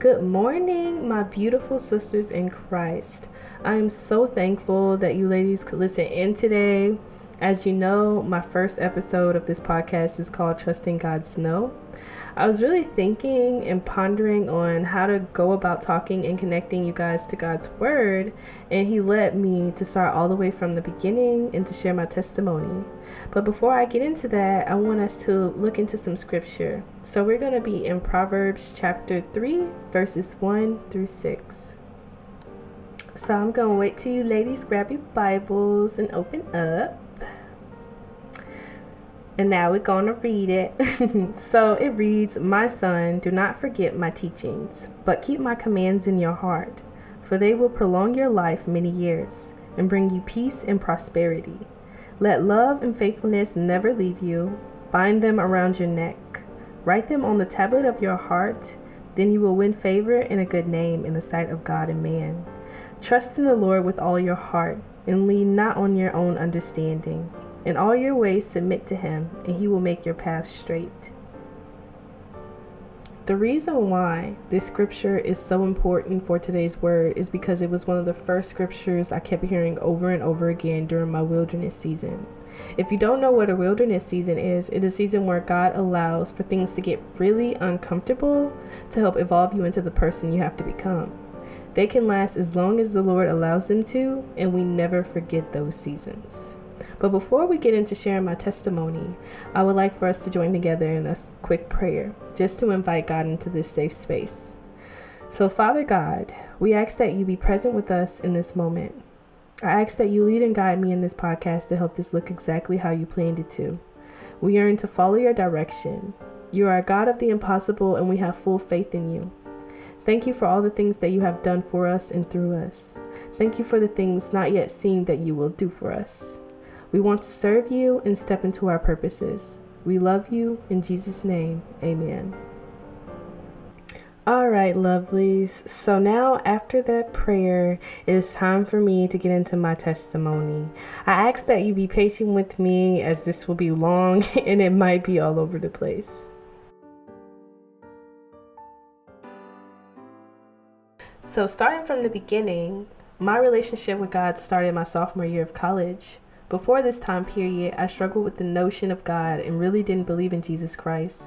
Good morning, my beautiful sisters in Christ. I am so thankful that you ladies could listen in today. As you know, my first episode of this podcast is called Trusting God's No. I was really thinking and pondering on how to go about talking and connecting you guys to God's Word, and He led me to start all the way from the beginning and to share my testimony. But before I get into that, I want us to look into some scripture. So we're going to be in Proverbs chapter 3, verses 1 through 6. So I'm going to wait till you ladies grab your Bibles and open up. And now we're going to read it. so it reads My son, do not forget my teachings, but keep my commands in your heart, for they will prolong your life many years and bring you peace and prosperity. Let love and faithfulness never leave you. Bind them around your neck. Write them on the tablet of your heart. Then you will win favor and a good name in the sight of God and man. Trust in the Lord with all your heart, and lean not on your own understanding. In all your ways, submit to him, and he will make your path straight. The reason why this scripture is so important for today's word is because it was one of the first scriptures I kept hearing over and over again during my wilderness season. If you don't know what a wilderness season is, it is a season where God allows for things to get really uncomfortable to help evolve you into the person you have to become. They can last as long as the Lord allows them to, and we never forget those seasons. But before we get into sharing my testimony, I would like for us to join together in a quick prayer just to invite God into this safe space. So, Father God, we ask that you be present with us in this moment. I ask that you lead and guide me in this podcast to help this look exactly how you planned it to. We yearn to follow your direction. You are a God of the impossible, and we have full faith in you. Thank you for all the things that you have done for us and through us. Thank you for the things not yet seen that you will do for us. We want to serve you and step into our purposes. We love you. In Jesus' name, amen. All right, lovelies. So now, after that prayer, it is time for me to get into my testimony. I ask that you be patient with me as this will be long and it might be all over the place. So, starting from the beginning, my relationship with God started my sophomore year of college. Before this time period, I struggled with the notion of God and really didn't believe in Jesus Christ.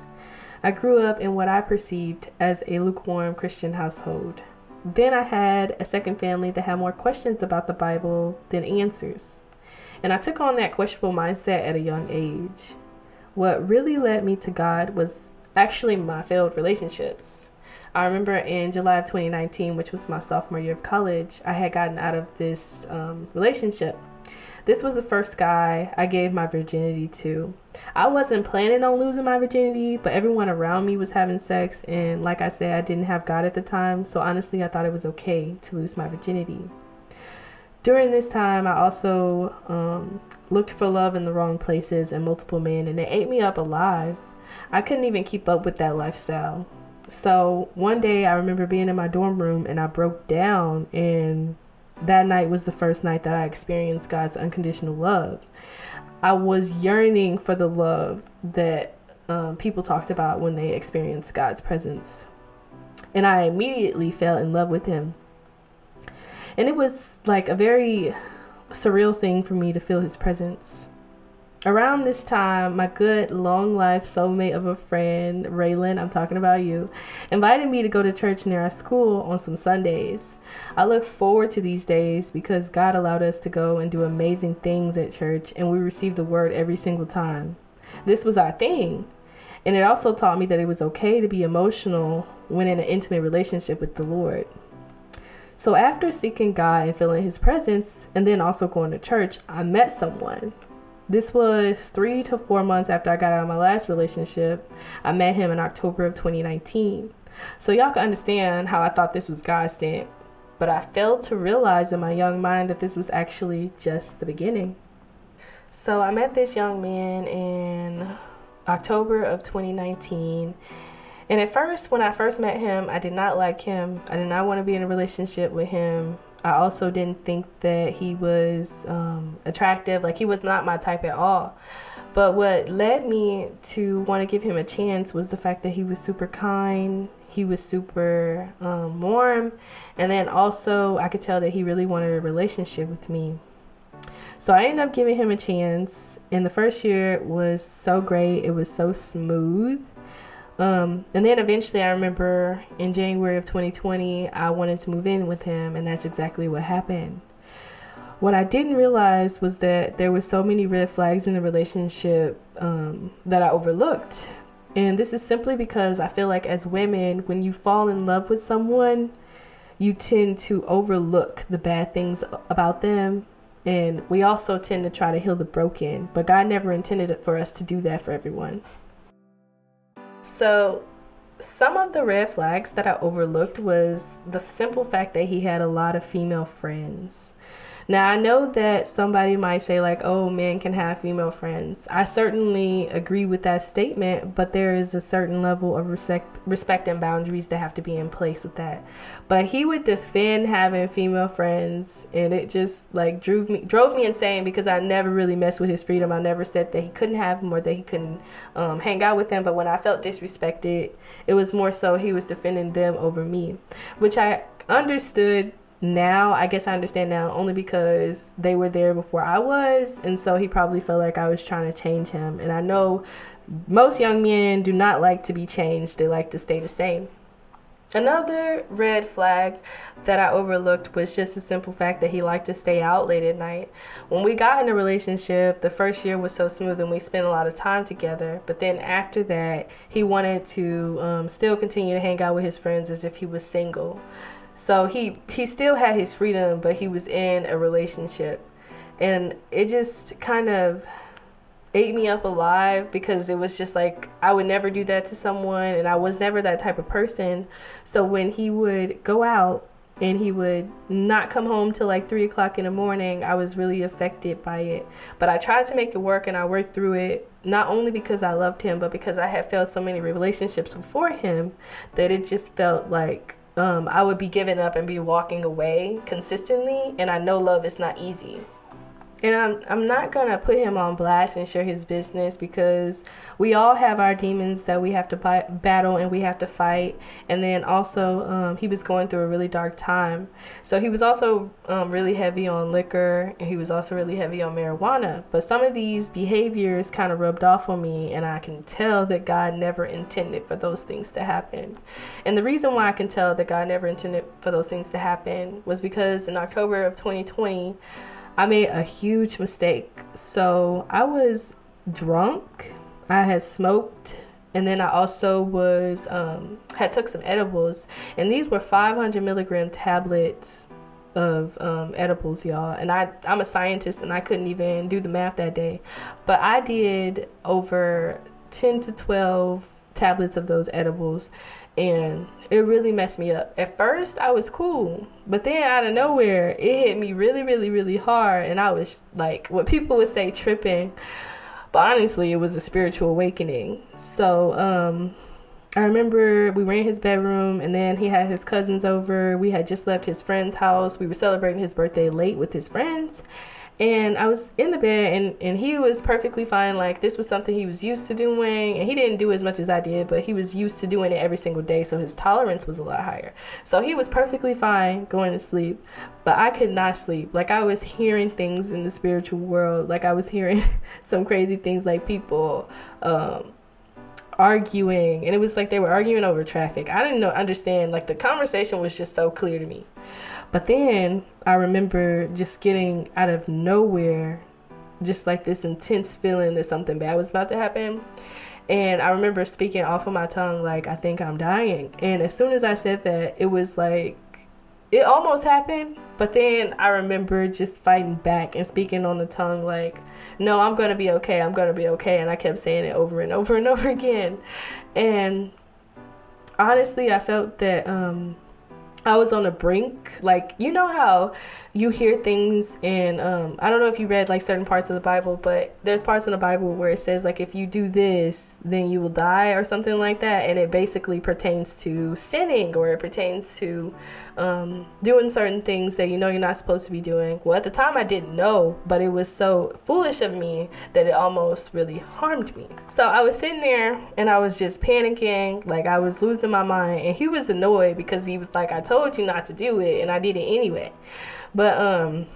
I grew up in what I perceived as a lukewarm Christian household. Then I had a second family that had more questions about the Bible than answers. And I took on that questionable mindset at a young age. What really led me to God was actually my failed relationships. I remember in July of 2019, which was my sophomore year of college, I had gotten out of this um, relationship this was the first guy I gave my virginity to. I wasn't planning on losing my virginity, but everyone around me was having sex, and like I said, I didn't have God at the time, so honestly, I thought it was okay to lose my virginity. During this time, I also um, looked for love in the wrong places and multiple men, and it ate me up alive. I couldn't even keep up with that lifestyle. So one day, I remember being in my dorm room and I broke down and that night was the first night that I experienced God's unconditional love. I was yearning for the love that um, people talked about when they experienced God's presence. And I immediately fell in love with Him. And it was like a very surreal thing for me to feel His presence. Around this time, my good long life soulmate of a friend, Raylan, I'm talking about you, invited me to go to church near our school on some Sundays. I look forward to these days because God allowed us to go and do amazing things at church, and we received the word every single time. This was our thing. And it also taught me that it was okay to be emotional when in an intimate relationship with the Lord. So, after seeking God and feeling His presence, and then also going to church, I met someone this was three to four months after I got out of my last relationship. I met him in October of 2019. So y'all can understand how I thought this was God sent, but I failed to realize in my young mind that this was actually just the beginning. So I met this young man in October of 2019. And at first, when I first met him, I did not like him. I did not want to be in a relationship with him. I also didn't think that he was um, attractive. Like he was not my type at all. But what led me to want to give him a chance was the fact that he was super kind. he was super um, warm. And then also, I could tell that he really wanted a relationship with me. So I ended up giving him a chance. And the first year was so great, it was so smooth. Um, and then eventually, I remember in January of 2020, I wanted to move in with him, and that's exactly what happened. What I didn't realize was that there were so many red flags in the relationship um, that I overlooked. And this is simply because I feel like as women, when you fall in love with someone, you tend to overlook the bad things about them. And we also tend to try to heal the broken. But God never intended for us to do that for everyone. So, some of the red flags that I overlooked was the simple fact that he had a lot of female friends. Now, I know that somebody might say, like, oh, men can have female friends. I certainly agree with that statement, but there is a certain level of respect, respect and boundaries that have to be in place with that. But he would defend having female friends, and it just like drove me drove me insane because I never really messed with his freedom. I never said that he couldn't have them or that he couldn't um, hang out with them. But when I felt disrespected, it was more so he was defending them over me, which I understood now I guess I understand now only because they were there before I was and so he probably felt like I was trying to change him and I know most young men do not like to be changed they like to stay the same Another red flag that I overlooked was just the simple fact that he liked to stay out late at night. When we got in a relationship, the first year was so smooth and we spent a lot of time together. But then after that, he wanted to um, still continue to hang out with his friends as if he was single. So he he still had his freedom, but he was in a relationship, and it just kind of ate me up alive because it was just like I would never do that to someone, and I was never that type of person. So when he would go out and he would not come home till like three o'clock in the morning, I was really affected by it. But I tried to make it work, and I worked through it. Not only because I loved him, but because I had failed so many relationships before him that it just felt like um, I would be giving up and be walking away consistently. And I know love is not easy. And I'm, I'm not going to put him on blast and share his business because we all have our demons that we have to battle and we have to fight. And then also, um, he was going through a really dark time. So he was also um, really heavy on liquor and he was also really heavy on marijuana. But some of these behaviors kind of rubbed off on me, and I can tell that God never intended for those things to happen. And the reason why I can tell that God never intended for those things to happen was because in October of 2020, I made a huge mistake. So I was drunk. I had smoked and then I also was um, had took some edibles, and these were 500 milligram tablets of um, edibles, y'all. And I I'm a scientist, and I couldn't even do the math that day, but I did over 10 to 12 tablets of those edibles, and it really messed me up. At first, I was cool, but then out of nowhere, it hit me really, really, really hard, and I was like, what people would say, tripping. But honestly, it was a spiritual awakening. So, um, I remember we were in his bedroom, and then he had his cousins over. We had just left his friend's house. We were celebrating his birthday late with his friends and I was in the bed and, and he was perfectly fine. Like this was something he was used to doing and he didn't do as much as I did, but he was used to doing it every single day. So his tolerance was a lot higher. So he was perfectly fine going to sleep, but I could not sleep. Like I was hearing things in the spiritual world. Like I was hearing some crazy things like people, um, arguing and it was like they were arguing over traffic. I didn't know understand like the conversation was just so clear to me. But then I remember just getting out of nowhere, just like this intense feeling that something bad was about to happen. And I remember speaking off of my tongue, like, I think I'm dying. And as soon as I said that, it was like, it almost happened. But then I remember just fighting back and speaking on the tongue, like, no, I'm going to be okay. I'm going to be okay. And I kept saying it over and over and over again. And honestly, I felt that um, I was on the brink. Like, you know how you hear things and um, I don't know if you read like certain parts of the Bible, but there's parts in the Bible where it says like if you do this, then you will die or something like that, and it basically pertains to sinning or it pertains to um, doing certain things that you know you're not supposed to be doing. Well, at the time I didn't know, but it was so foolish of me that it almost really harmed me. So I was sitting there and I was just panicking, like I was losing my mind, and he was annoyed because he was like, "I told you not to do it, and I did it anyway." But um.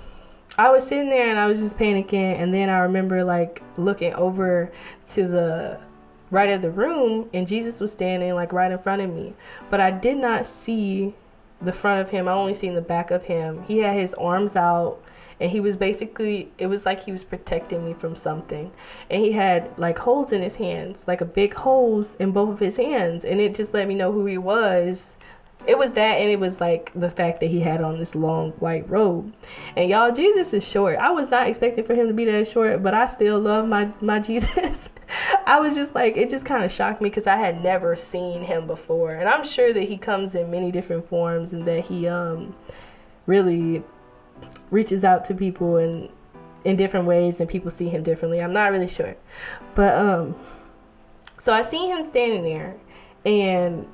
I was sitting there and I was just panicking, and then I remember like looking over to the right of the room, and Jesus was standing like right in front of me. But I did not see the front of him. I only seen the back of him. He had his arms out and he was basically it was like he was protecting me from something. And he had like holes in his hands, like a big holes in both of his hands, and it just let me know who he was. It was that and it was like the fact that he had on this long white robe. And y'all Jesus is short. I was not expecting for him to be that short, but I still love my my Jesus. I was just like, it just kind of shocked me because I had never seen him before, and I'm sure that he comes in many different forms and that he um really reaches out to people and in different ways and people see him differently. I'm not really sure, but um, so I see him standing there, and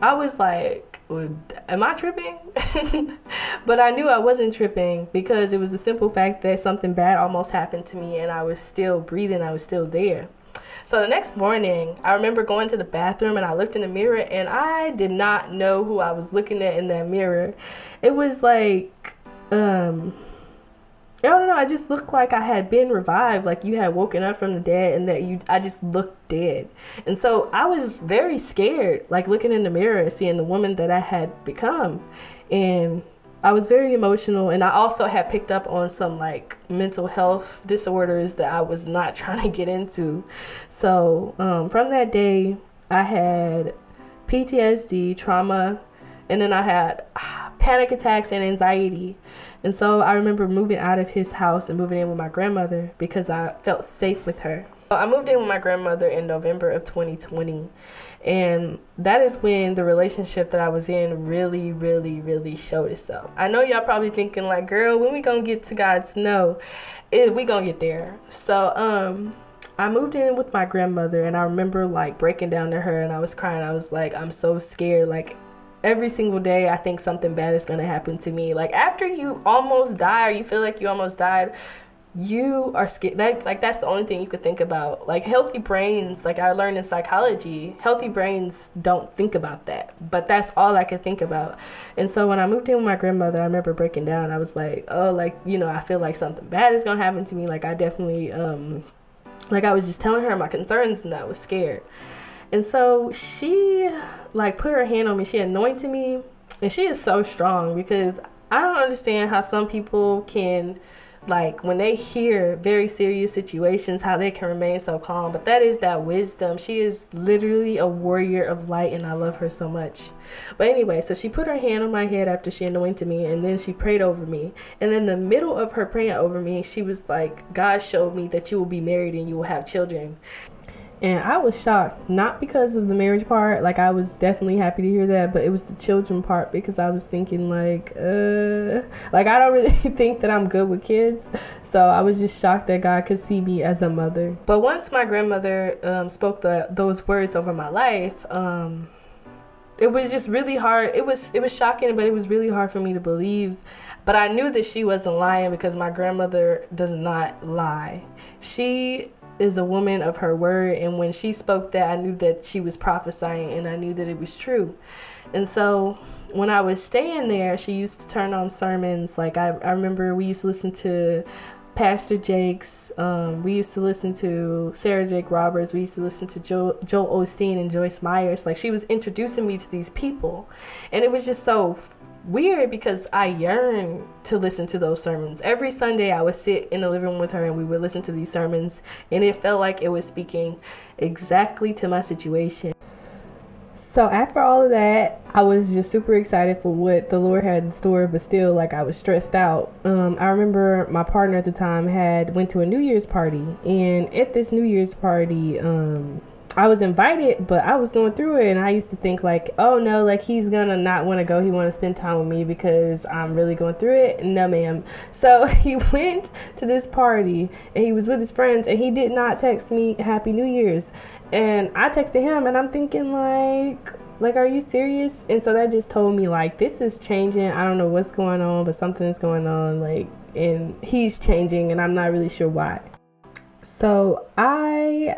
I was like. Am I tripping? but I knew I wasn't tripping because it was the simple fact that something bad almost happened to me and I was still breathing, I was still there. So the next morning, I remember going to the bathroom and I looked in the mirror and I did not know who I was looking at in that mirror. It was like, um, I don't know. I just looked like I had been revived, like you had woken up from the dead, and that you. I just looked dead, and so I was very scared, like looking in the mirror, seeing the woman that I had become, and I was very emotional, and I also had picked up on some like mental health disorders that I was not trying to get into. So um, from that day, I had PTSD, trauma, and then I had panic attacks and anxiety. And so I remember moving out of his house and moving in with my grandmother because I felt safe with her. I moved in with my grandmother in November of 2020. And that is when the relationship that I was in really, really, really showed itself. I know y'all probably thinking like, girl, when we gonna get to God's no, it, we gonna get there. So, um, I moved in with my grandmother and I remember like breaking down to her and I was crying. I was like, I'm so scared. Like every single day I think something bad is gonna happen to me. Like after you almost die or you feel like you almost died, you are scared. That like that's the only thing you could think about. Like healthy brains like i learned in psychology healthy brains don't think about that. But that's all i could think about. And so when i moved in with my grandmother i remember breaking down. I was like oh like you know i feel like something bad is gonna happen to me. Like i definitely um like i was just telling her my concerns and i was scared and so she like put her hand on me. She anointed me. And she is so strong because i don't understand how some people can like when they hear very serious situations how they can remain so calm. But that is that wisdom. She is literally a warrior of light and i love her so much. But anyway so she put her hand on my head after she anointed me and then she prayed over me. And in the middle of her praying over me she was like god showed me that you will be married and you will have children and I was shocked, not because of the marriage part, like I was definitely happy to hear that, but it was the children part because I was thinking like, uh, like I don't really think that I'm good with kids, so I was just shocked that God could see me as a mother. But once my grandmother um, spoke the, those words over my life, um, it was just really hard. It was it was shocking, but it was really hard for me to believe. But I knew that she wasn't lying because my grandmother does not lie. She is a woman of her word. And when she spoke that, I knew that she was prophesying and I knew that it was true. And so when I was staying there, she used to turn on sermons. Like I, I remember we used to listen to Pastor Jakes. Um, we used to listen to Sarah Jakes Roberts. We used to listen to Joel, Joel Osteen and Joyce Myers. Like she was introducing me to these people, and it was just so weird because I yearn to listen to those sermons. Every Sunday, I would sit in the living room with her and we would listen to these sermons, and it felt like it was speaking exactly to my situation. So, after all of that, I was just super excited for what the Lord had in store, but still, like, I was stressed out. Um, I remember my partner at the time had went to a New Year's party, and at this New Year's party, um, I was invited, but I was going through it, and I used to think like, oh no, like he's gonna not want to go. He want to spend time with me because I'm really going through it. No, ma'am. So he went to this party, and he was with his friends, and he did not text me Happy New Year's, and I texted him, and I'm thinking like, like, are you serious? And so that just told me like this is changing. I don't know what's going on, but something's going on. Like, and he's changing, and I'm not really sure why. So I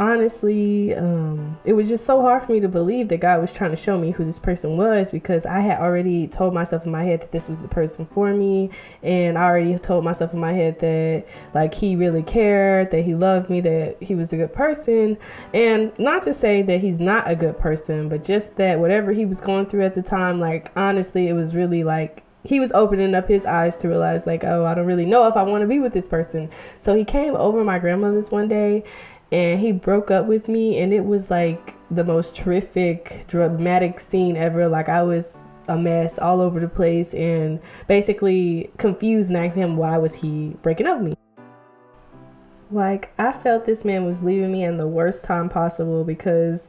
honestly, um, it was just so hard for me to believe that God was trying to show me who this person was because I had already told myself in my head that this was the person for me, and I already told myself in my head that like he really cared, that he loved me, that he was a good person, and not to say that he's not a good person, but just that whatever he was going through at the time, like honestly, it was really like he was opening up his eyes to realize like oh i don't really know if i want to be with this person. So he came over my grandmother's one day and he broke up with me and it was like the most terrific dramatic scene ever. Like i was a mess all over the place and basically confused and asked him why was he breaking up with me? Like i felt this man was leaving me in the worst time possible because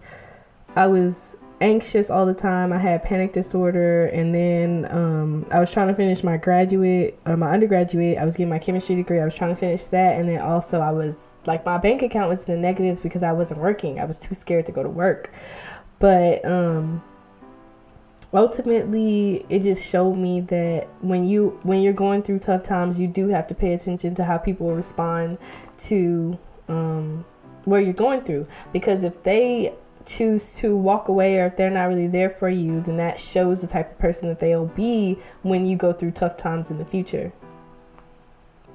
i was anxious all the time. I had panic disorder, and then um, I was trying to finish my graduate or my undergraduate. I was getting my chemistry degree. I was trying to finish that, and then also I was like my bank account was in the negatives because I wasn't working. I was too scared to go to work, but um, ultimately it just showed me that when you when you're going through tough times, you do have to pay attention to how people respond to um, what you're going through because if they choose to walk away or if they're not really there for you, then that shows the type of person that they'll be when you go through tough times in the future.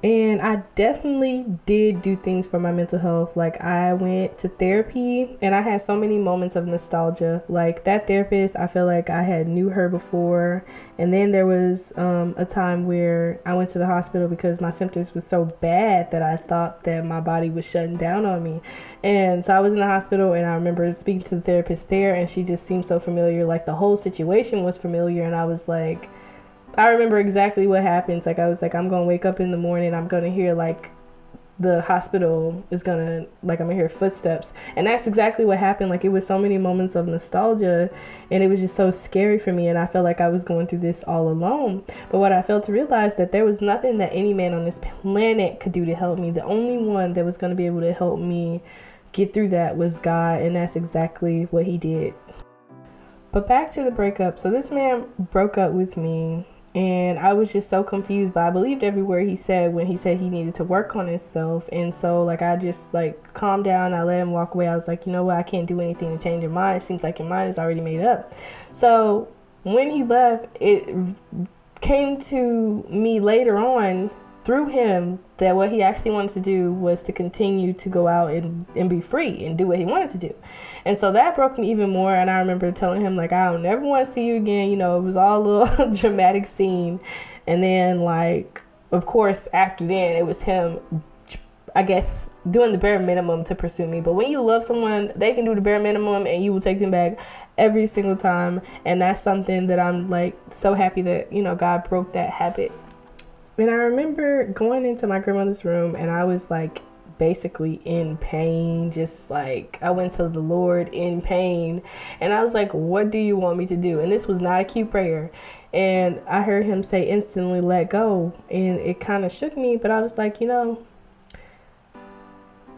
And I definitely did do things for my mental health. Like, I went to therapy and I had so many moments of nostalgia. Like, that therapist, I feel like I had knew her before. And then there was um, a time where I went to the hospital because my symptoms was so bad that I thought that my body was shutting down on me. And so I was in the hospital and I remember speaking to the therapist there and she just seemed so familiar. Like, the whole situation was familiar. And I was like, I remember exactly what happens. Like I was like, I'm gonna wake up in the morning. I'm gonna hear like the hospital is gonna like I'm gonna hear footsteps, and that's exactly what happened. Like it was so many moments of nostalgia, and it was just so scary for me. And I felt like I was going through this all alone. But what I failed to realize that there was nothing that any man on this planet could do to help me. The only one that was gonna be able to help me get through that was God, and that's exactly what He did. But back to the breakup. So this man broke up with me and I was just so confused, but I believed every word he said when he said he needed to work on himself. And so, like, I just like calmed down. I let him walk away. I was like, you know what? I can't do anything to change your mind. It seems like your mind is already made up. So when he left, it came to me later on through him that what he actually wanted to do was to continue to go out and, and be free and do what he wanted to do. And so that broke me even more. And I remember telling him, like, I don't never want to see you again. You know, it was all a little dramatic scene. And then, like, of course, after then, it was him, I guess, doing the bare minimum to pursue me. But when you love someone, they can do the bare minimum and you will take them back every single time. And that's something that I'm, like, so happy that, you know, God broke that habit and I remember going into my grandmother's room and I was like basically in pain, just like I went to the Lord in pain. And I was like, What do you want me to do? And this was not a cute prayer. And I heard him say, Instantly let go. And it kind of shook me, but I was like, You know,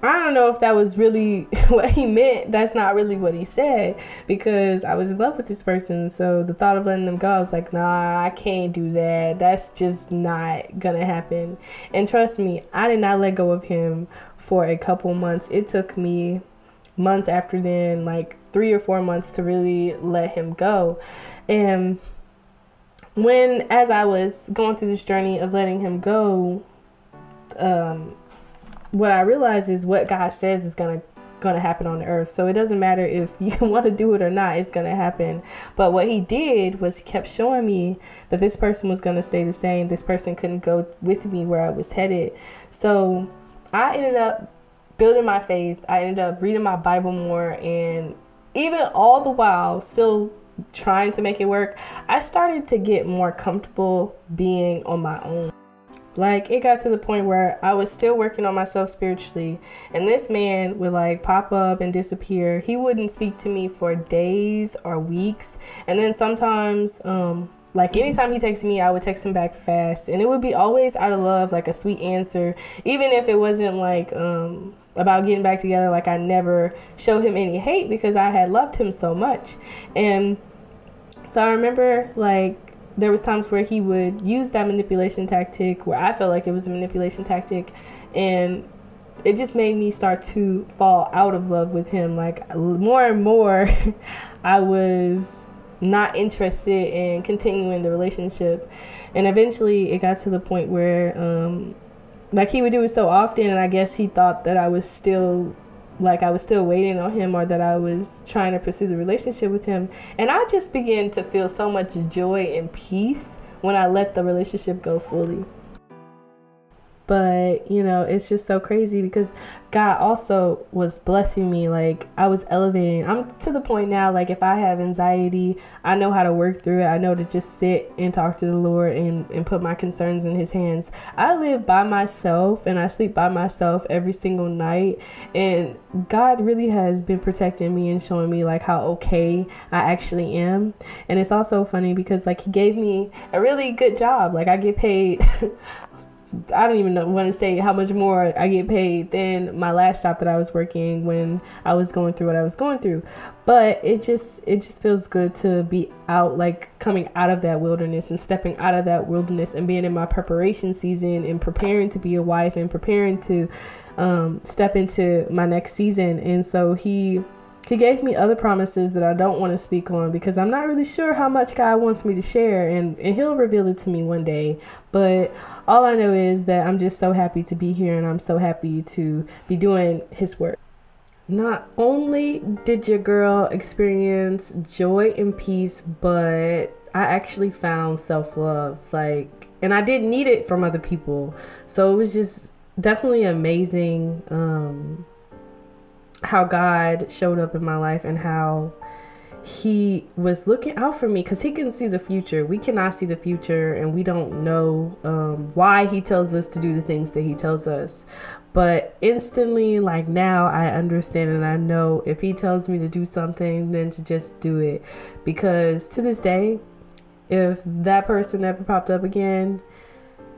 I don't know if that was really what he meant. That's not really what he said because I was in love with this person. So the thought of letting them go, I was like, nah, I can't do that. That's just not gonna happen. And trust me, I did not let go of him for a couple months. It took me months after then, like three or four months to really let him go. And when, as I was going through this journey of letting him go, um, what I realize is what God says is gonna gonna happen on the earth. So it doesn't matter if you want to do it or not, it's gonna happen. But what he did was he kept showing me that this person was gonna stay the same. This person couldn't go with me where I was headed. So I ended up building my faith. I ended up reading my Bible more and even all the while still trying to make it work, I started to get more comfortable being on my own. Like it got to the point where I was still working on myself spiritually, and this man would like pop up and disappear. He wouldn't speak to me for days or weeks, and then sometimes, um, like anytime he texted me, I would text him back fast, and it would be always out of love, like a sweet answer, even if it wasn't like um about getting back together. Like I never showed him any hate because I had loved him so much, and so I remember like there was times where he would use that manipulation tactic where I felt like it was a manipulation tactic and it just made me start to fall out of love with him. Like more and more I was not interested in continuing the relationship. And eventually it got to the point where um like he would do it so often and I guess he thought that I was still like I was still waiting on him or that I was trying to pursue the relationship with him. And I just began to feel so much joy and peace when I let the relationship go fully but you know it's just so crazy because god also was blessing me. Like i was elevating. I'm to the point now like if i have anxiety i know how to work through it. I know to just sit and talk to the lord and, and put my concerns in his hands. I live by myself and i sleep by myself every single night. And god really has been protecting me and showing me like how okay i actually am. And it's also funny because like he gave me a really good job. Like i get paid I don't even want to say how much more I get paid than my last job that I was working when I was going through what I was going through. But it just it just feels good to be out like coming out of that wilderness and stepping out of that wilderness and being in my preparation season and preparing to be a wife and preparing to um, step into my next season. And so he he gave me other promises that I don't want to speak on because I'm not really sure how much God wants me to share, and, and He'll reveal it to me one day. But all I know is that I'm just so happy to be here and I'm so happy to be doing His work. Not only did your girl experience joy and peace, but I actually found self love. Like, and I didn't need it from other people. So it was just definitely amazing. Um, how God showed up in my life and how he was looking out for me because he can see the future. We cannot see the future, and we don't know um, why he tells us to do the things that he tells us. But instantly, like now, I understand and I know if he tells me to do something, then to just do it. Because to this day, if that person ever popped up again,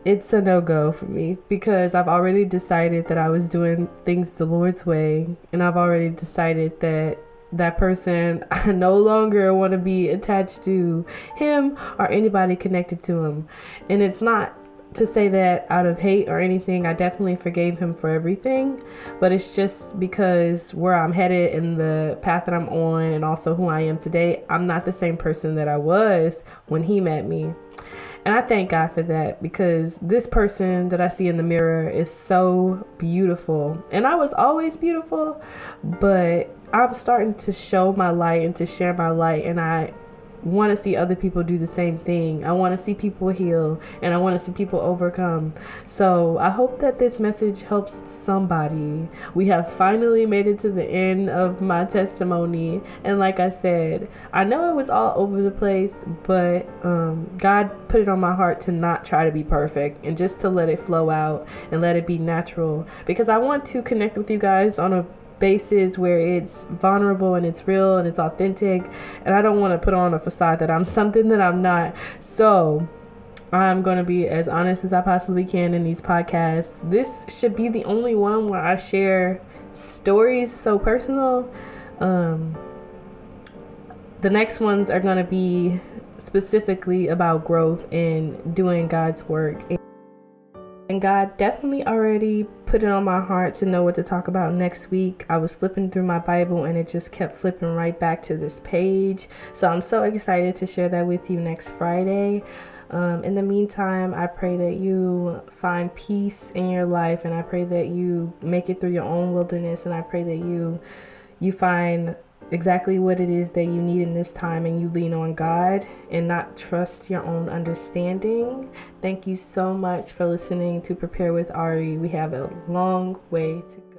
it's a no go for me because I've already decided that I was doing things the Lord's way, and I've already decided that that person I no longer want to be attached to him or anybody connected to him. And it's not to say that out of hate or anything, I definitely forgave him for everything, but it's just because where I'm headed and the path that I'm on, and also who I am today, I'm not the same person that I was when he met me. And I thank God for that because this person that I see in the mirror is so beautiful. And I was always beautiful, but I'm starting to show my light and to share my light. And I want to see other people do the same thing. I want to see people heal and I want to see people overcome. So I hope that this message helps somebody. We have finally made it to the end of my testimony. And like I said, I know it was all over the place, but um, God put it on my heart to not try to be perfect and just to let it flow out and let it be natural because I want to connect with you guys on a basis where it's vulnerable and it's real and it's authentic and I don't want to put on a facade that I'm something that I'm not. So, I'm going to be as honest as I possibly can in these podcasts. This should be the only one where I share stories so personal. Um, the next ones are going to be specifically about growth and doing God's work. And God definitely already put it on my heart to know what to talk about next week. I was flipping through my Bible and it just kept flipping right back to this page. So I'm so excited to share that with you next Friday. Um, in the meantime, I pray that you find peace in your life and I pray that you make it through your own wilderness and I pray that you you find exactly what it is that you need in this time and you lean on God and not trust your own understanding. Thank you so much for listening to Prepare with Ari. We have a long way to go.